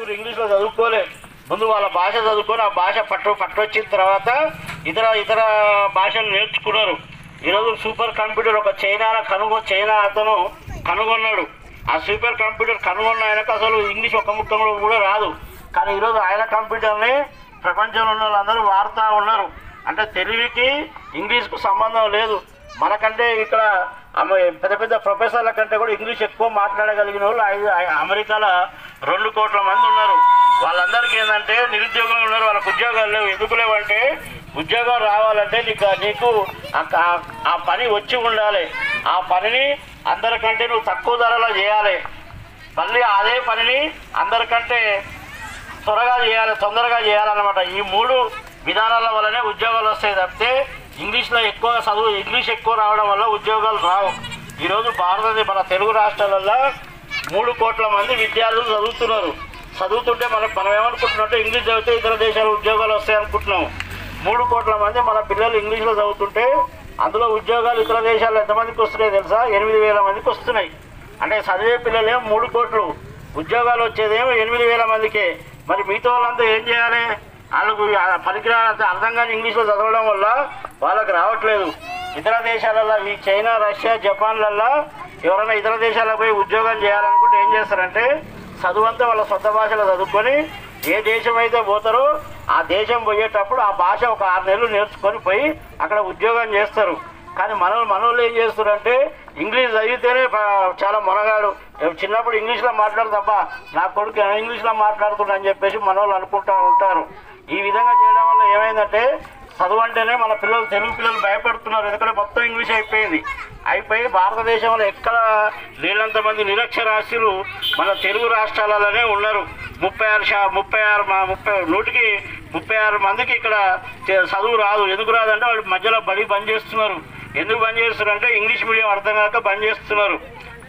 School ఇంగ్లీష్లో చదువుకోలే. ముందు వాళ్ళ భాష చదువుకొని ఆ భాష పట్టు పట్టొచ్చిన తర్వాత ఇతర ఇతర భాషలు నేర్చుకున్నారు. ఈరోజు సూపర్ కంప్యూటర్ ఒక చైనా కనుగొ చైనా అతను కనుగొన్నాడు. ఆ సూపర్ కంప్యూటర్ కనుగొన్న ఆయనకు అసలు ఇంగ్లీష్ ఒక ముఖ్యంలో కూడా రాదు. కానీ ఈరోజు ఆయన కంప్యూటర్ని ప్రపంచంలో ఉన్న వాళ్ళందరూ వాడుతూ ఉన్నారు. అంటే తెలివికి ఇంగ్లీష్కు సంబంధం లేదు. మనకంటే ఇక్కడ పెద్ద పెద్ద ప్రొఫెసర్ల కంటే కూడా ఇంగ్లీష్ ఎక్కువ మాట్లాడగలిగిన వాళ్ళు అమెరికాలో రెండు కోట్ల మంది ఉన్నారు. వాళ్ళందరికీ ఏంటంటే నిరుద్యోగులు ఉన్నారు వాళ్ళకు ఉద్యోగాలు లేవు. ఎందుకు లేవంటే ఉద్యోగం రావాలంటే నీకు నీకు ఆ పని వచ్చి ఉండాలి. ఆ పనిని అందరికంటే నువ్వు తక్కువ ధరలో చేయాలి. మళ్ళీ అదే పనిని అందరికంటే త్వరగా చేయాలి తొందరగా చేయాలన్నమాట. ఈ మూడు విధానాల వల్లనే ఉద్యోగాలు వస్తాయి తప్పితే ఇంగ్లీష్లో ఎక్కువ చదువు ఇంగ్లీష్ ఎక్కువ రావడం వల్ల ఉద్యోగాలు రావు. ఈరోజు భారతదేశ మన తెలుగు రాష్ట్రాలలో మూడు కోట్ల మంది విద్యార్థులు చదువుతున్నారు. చదువుతుంటే మనం మనం ఏమనుకుంటున్నామంటే ఇంగ్లీష్ చదివితే ఇతర దేశాల ఉద్యోగాలు వస్తాయి అనుకుంటున్నాం మూడు కోట్ల మంది మన పిల్లలు ఇంగ్లీష్లో చదువుతుంటే అందులో ఉద్యోగాలు ఇతర దేశాల్లో ఎంతమందికి వస్తున్నాయి తెలుసా? ఎనిమిది వేల మందికి వస్తున్నాయి. అంటే చదివే పిల్లలేమో మూడు కోట్లు. ఉద్యోగాలు వచ్చేదేమో ఎనిమిది వేల మందికే. మరి మిగతా వాళ్ళంతా ఏం చేయాలి? వాళ్ళకు ఆ పనికిరానంత అర్థం ఇంగ్లీష్లో చదవడం వల్ల వాళ్ళకి రావట్లేదు. ఇతర దేశాలలో ఈ చైనా రష్యా జపాన్లల్లో ఎవరైనా ఇతర దేశాలకు పోయి ఉద్యోగం చేయాలనుకుంటే ఏం చేస్తారంటే చదువంతా వాళ్ళ సొంత భాషలో చదువుకొని ఏ దేశం అయితే పోతారో ఆ దేశం పోయేటప్పుడు ఆ భాష ఒక ఆరు నెలలు నేర్చుకొని పోయి అక్కడ ఉద్యోగం చేస్తారు. కానీ మన మనోళ్ళు ఏం చేస్తారంటే ఇంగ్లీష్ చదివితేనే చాలా మొనగాడు. చిన్నప్పుడు ఇంగ్లీష్లో మాట్లాడు తప్ప నా కొడుకు ఇంగ్లీష్లో మాట్లాడుతున్నా అని చెప్పేసి మనోళ్ళు అనుకుంటూ ఉంటారు. ఈ విధంగా చేయడం వల్ల ఏమైందంటే చదువు అంటేనే మన పిల్లలు తెలుగు పిల్లలు భయపడుతున్నారు. ఎందుకంటే మొత్తం ఇంగ్లీష్ అయిపోయింది. అయిపోయి భారతదేశంలో ఎక్కడ లేనంత మంది నిరక్షరాస్యులు మన తెలుగు రాష్ట్రాలలోనే ఉన్నారు. ముప్పై ఆరు శా ముప్పై ఆరు మా- ముప్పై నూటికి ముప్పై ఆరు మందికి ఇక్కడ చదువు రాదు. ఎందుకు రాదంటే వాళ్ళు మధ్యలో బడి బంద్ చేస్తున్నారు. ఎందుకు బంద్ చేస్తున్నారు అంటే ఇంగ్లీష్ మీడియం అర్థం కాక బంద్ చేస్తున్నారు.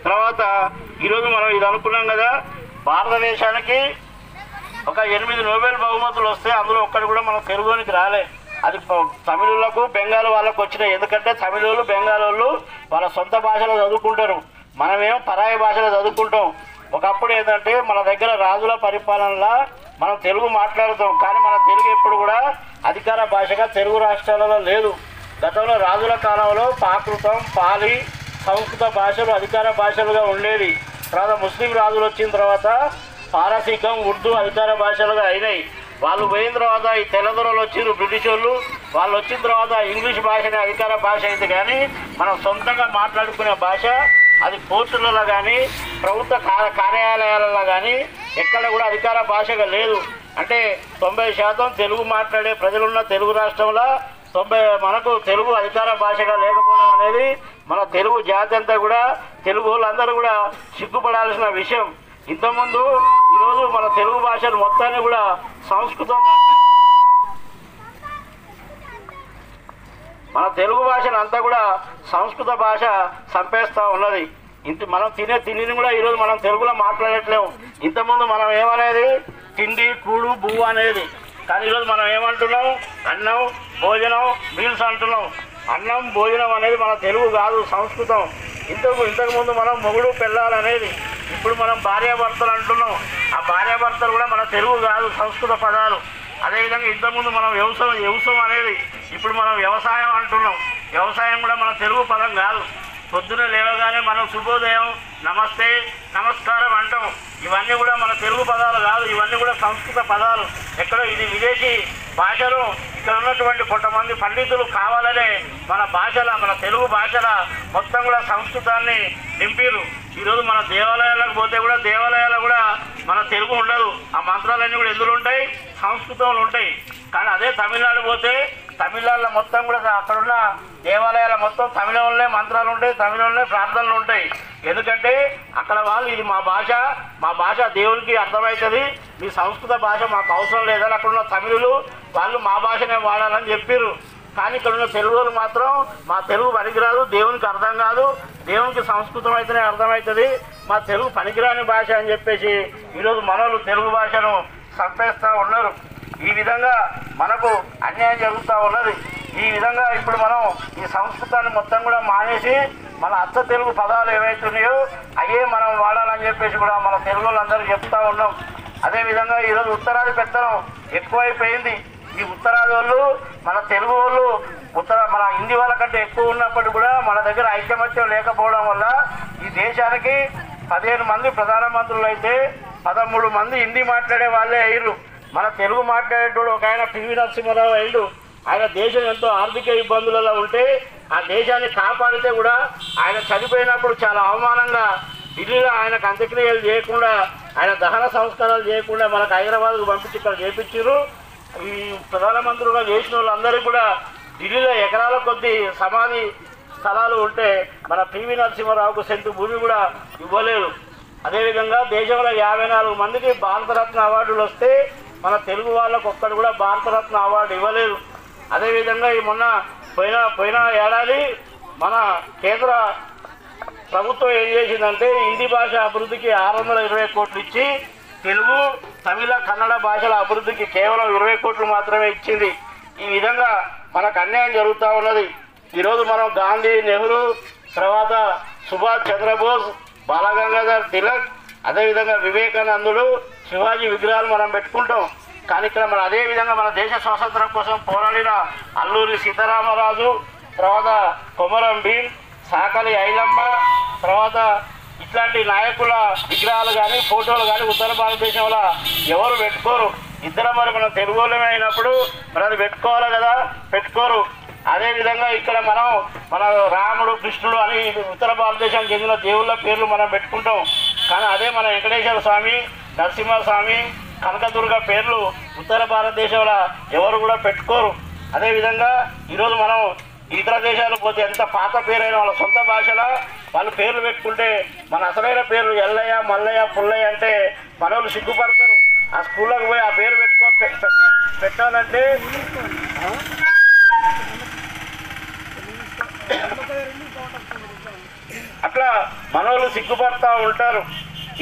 తర్వాత ఈరోజు మనం ఇది అనుకున్నాం కదా భారతదేశానికి ఒక ఎనిమిది నోబెల్ బహుమతులు వస్తే అందులో ఒక్కటి కూడా మనం తెలుగునికి రాలే. అది తమిళులకు బెంగాల్ వాళ్ళకు వచ్చినాయి. ఎందుకంటే తమిళోళ్ళు బెంగాలోళ్ళు వాళ్ళ సొంత భాషలో చదువుకుంటారు. మనమేమో పరాయి భాషలో చదువుకుంటాం. ఒకప్పుడు ఏంటంటే మన దగ్గర రాజుల పరిపాలనలో మనం తెలుగు మాట్లాడుతాం. కానీ మన తెలుగు ఎప్పుడు కూడా అధికార భాషగా తెలుగు రాష్ట్రాలలో లేదు. గతంలో రాజుల కాలంలో ప్రాకృతం పాలి సంస్కృత భాషలు అధికార భాషలుగా ఉండేది తర్వాత ముస్లిం రాజులు వచ్చిన తర్వాత పారసీకం ఉర్దూ అధికార భాషలుగా అయినాయి. వాళ్ళు పోయిన తర్వాత ఈ తెలంగాణలో వచ్చిర్రు బ్రిటిష్ వాళ్ళు. వాళ్ళు వచ్చిన తర్వాత ఇంగ్లీష్ భాషనే అధికార భాష అయింది కానీ మనం సొంతంగా మాట్లాడుకునే భాష అది కోర్టులలో కానీ ప్రభుత్వ కార్య- కార్యాలయాలలో కానీ ఎక్కడ కూడా అధికార భాషగా లేదు. అంటే తొంభై శాతం తెలుగు మాట్లాడే ప్రజలున్న తెలుగు రాష్ట్రంలో తొంభై మనకు తెలుగు అధికార భాషగా లేకపోవడం అనేది మన తెలుగు జాతి అంతా కూడా తెలుగు వాళ్ళందరూ కూడా సిగ్గుపడాల్సిన విషయం. ఇంతకుముందు ఈరోజు మన తెలుగు భాషను మొత్తాన్ని కూడా సంస్కృతం మన తెలుగు భాషను అంతా కూడా సంస్కృత భాష చంపేస్తూ ఉన్నది. ఇంత మనం తినే తిండిని కూడా ఈరోజు మనం తెలుగులో మాట్లాడట్లేము. ఇంతకుముందు మనం ఏమనేది? తిండి కూడు బువ్వు అనేది. కానీ ఈరోజు మనం ఏమంటున్నాం? అన్నం భోజనం మీల్స్ అంటున్నాం. అన్నం భోజనం అనేది మన తెలుగు కాదు సంస్కృతం. ఇంతకు ఇంతకుముందు మనం మొగుడు పెళ్ళాలనేది ఇప్పుడు మనం భార్యాభర్తలు అంటున్నాం. ఆ భార్యాభర్తలు కూడా మన తెలుగు కాదు సంస్కృత పదాలు. అదేవిధంగా ఇంతకుముందు మనం వ్యవసాయం వ్యవసాయం అనేది ఇప్పుడు మనం వ్యవసాయం అంటున్నాం. వ్యవసాయం కూడా మన తెలుగు పదం కాదు. పొద్దున లేవగానే మనం శుభోదయం నమస్తే నమస్కారం అంటాం. ఇవన్నీ కూడా మన తెలుగు పదాలు కాదు ఇవన్నీ కూడా సంస్కృత పదాలు. ఎక్కడో ఇది విదేశీ భాషలు ఇక్కడ ఉన్నటువంటి కొంతమంది పండితులు కావాలనే మన భాషల మన తెలుగు భాషల మొత్తం కూడా సంస్కృతాన్ని నింపిరు ఈరోజు మన దేవాలయాలకు పోతే కూడా దేవాలయాలు కూడా మన తెలుగు ఉండదు. ఆ మంత్రాలన్నీ కూడా ఎందులో ఉంటాయి? సంస్కృతంలో ఉంటాయి. కానీ అదే తమిళనాడు పోతే తమిళనాడులో మొత్తం కూడా అక్కడున్న దేవాలయాల మొత్తం తమిళంలోనే మంత్రాలు ఉంటాయి తమిళంలోనే ప్రార్థనలు ఉంటాయి. ఎందుకంటే అక్కడ వాళ్ళు ఇది మా భాష మా భాష దేవునికి అర్థమవుతుంది. మీ సంస్కృత భాష మాకు అవసరం లేదని అక్కడ ఉన్న తమిళులు వాళ్ళు మా భాషనే వాడాలని చెప్పారు కానీ ఇక్కడ ఉన్న తెలుగు వాళ్ళు మాత్రం మా తెలుగు పనికిరాదు దేవునికి అర్థం కాదు దేవునికి సంస్కృతం అయితేనే అర్థమవుతుంది మా తెలుగు పనికిరాని భాష అని చెప్పేసి ఈరోజు మనోళ్ళు తెలుగు భాషను సంపేస్తూ ఉన్నారు. ఈ విధంగా మనకు అన్యాయం జరుగుతూ ఉన్నది. ఈ విధంగా ఇప్పుడు మనం ఈ సంస్కృతాన్ని మొత్తం కూడా మానేసి మన అచ్చ తెలుగు పదాలు ఏవైతున్నాయో అయ్యే మనం వాడాలని చెప్పేసి కూడా మన తెలుగు వాళ్ళందరూ చెప్తా ఉన్నాం. అదేవిధంగా ఈరోజు ఉత్తరాది పెత్తనం ఎక్కువైపోయింది. ఈ ఉత్తరాది వాళ్ళు మన తెలుగు వాళ్ళు ఉత్తర మన హిందీ వాళ్ళ కంటే ఎక్కువ ఉన్నప్పటికీ కూడా మన దగ్గర ఐకమత్యం లేకపోవడం వల్ల ఈ దేశానికి పదిహేను మంది ప్రధానమంత్రులు అయితే పదమూడు మంది హిందీ మాట్లాడే వాళ్ళే అయ్యారు మన తెలుగు మాట్లాడేటోడు ఒక ఆయన పివి నరసింహారావు అయ్యిండు ఆయన దేశం ఎంతో ఆర్థిక ఇబ్బందులలో ఉంటే ఆ దేశాన్ని కాపాడితే కూడా ఆయన చనిపోయినప్పుడు చాలా అవమానంగా ఢిల్లీలో ఆయనకు అంత్యక్రియలు చేయకుండా ఆయన దహన సంస్కారాలు చేయకుండా మనకు హైదరాబాద్కు పంపించి ఇక్కడ చేపించారు ఈ ప్రధానమంత్రిగా చేసిన వాళ్ళందరికీ కూడా ఢిల్లీలో ఎకరాల కొద్ది సమాధి స్థలాలు ఉంటే మన పివి నరసింహరావుకు సెంటు భూమి కూడా ఇవ్వలేదు. అదేవిధంగా దేశంలో యాభై నాలుగు మందికి భారతరత్న అవార్డులు వస్తే మన తెలుగు వాళ్ళకు ఒక్కడు కూడా భారతరత్న అవార్డు ఇవ్వలేదు. అదేవిధంగా ఈ మొన్న పోయిన పోయిన ఏడాది మన కేంద్ర ప్రభుత్వం ఏం చేసిందంటే హిందీ భాష అభివృద్ధికి ఆరు వందల ఇరవై కోట్లు ఇచ్చి తెలుగు తమిళ కన్నడ భాషల అభివృద్ధికి కేవలం ఇరవై కోట్లు మాత్రమే ఇచ్చింది. ఈ విధంగా మనకు అన్యాయం జరుగుతూ ఉన్నది. ఈరోజు మనం గాంధీ నెహ్రూ తర్వాత సుభాష్ చంద్రబోస్ బాలగంగాధర్ తిలక్ అదేవిధంగా వివేకానందుడు శివాజీ విగ్రహాలు మనం పెట్టుకుంటాం. కానీ ఇక్కడ మన అదే విధంగా మన దేశ స్వాతంత్రం కోసం పోరాడిన అల్లూరి సీతారామరాజు తర్వాత కొమరం భీం సాకలి ఐలమ్మ తర్వాత ఇట్లాంటి నాయకుల విగ్రహాలు కానీ ఫోటోలు కానీ ఉత్తర భారతదేశంలో ఎవరు పెట్టుకోరు. ఇద్దరం మరి మనం తెలుగులోనే అయినప్పుడు మరి అది పెట్టుకోవాలి కదా? పెట్టుకోరు. అదేవిధంగా ఇక్కడ మనం మన రాముడు కృష్ణుడు అని ఉత్తర భారతదేశానికి చెందిన దేవుళ్ళ పేర్లు మనం పెట్టుకుంటాం. కానీ అదే మన వెంకటేశ్వర స్వామి నరసింహ స్వామి కనకదుర్గ పేర్లు ఉత్తర భారతదేశంలో ఎవరు కూడా పెట్టుకోరు. అదేవిధంగా ఈరోజు మనం ఇతర దేశాలు పోతే ఎంత పాత పేరైన వాళ్ళ సొంత భాషలో వాళ్ళు పేర్లు పెట్టుకుంటే మన అసలైన పేర్లు ఎల్లయ్య మల్లయ్య పుల్లయ్య అంటే మనోళ్ళు సిగ్గుపడతారు ఆ స్కూల్లోకి పోయి ఆ పేరు పెట్టుకో పెట్టాలంటే. అట్లా మనోళ్ళు సిగ్గుపడతా ఉంటారు.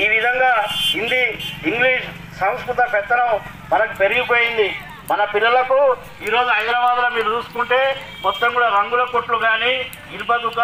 ఈ విధంగా హిందీ ఇంగ్లీష్ సంస్కృత పెత్తనం మనకు పెరిగిపోయింది. మన పిల్లలకు ఈరోజు హైదరాబాద్లో మీరు చూసుకుంటే మొత్తం కూడా రంగుల కొట్లు కానీ ఇనుప దుకాణం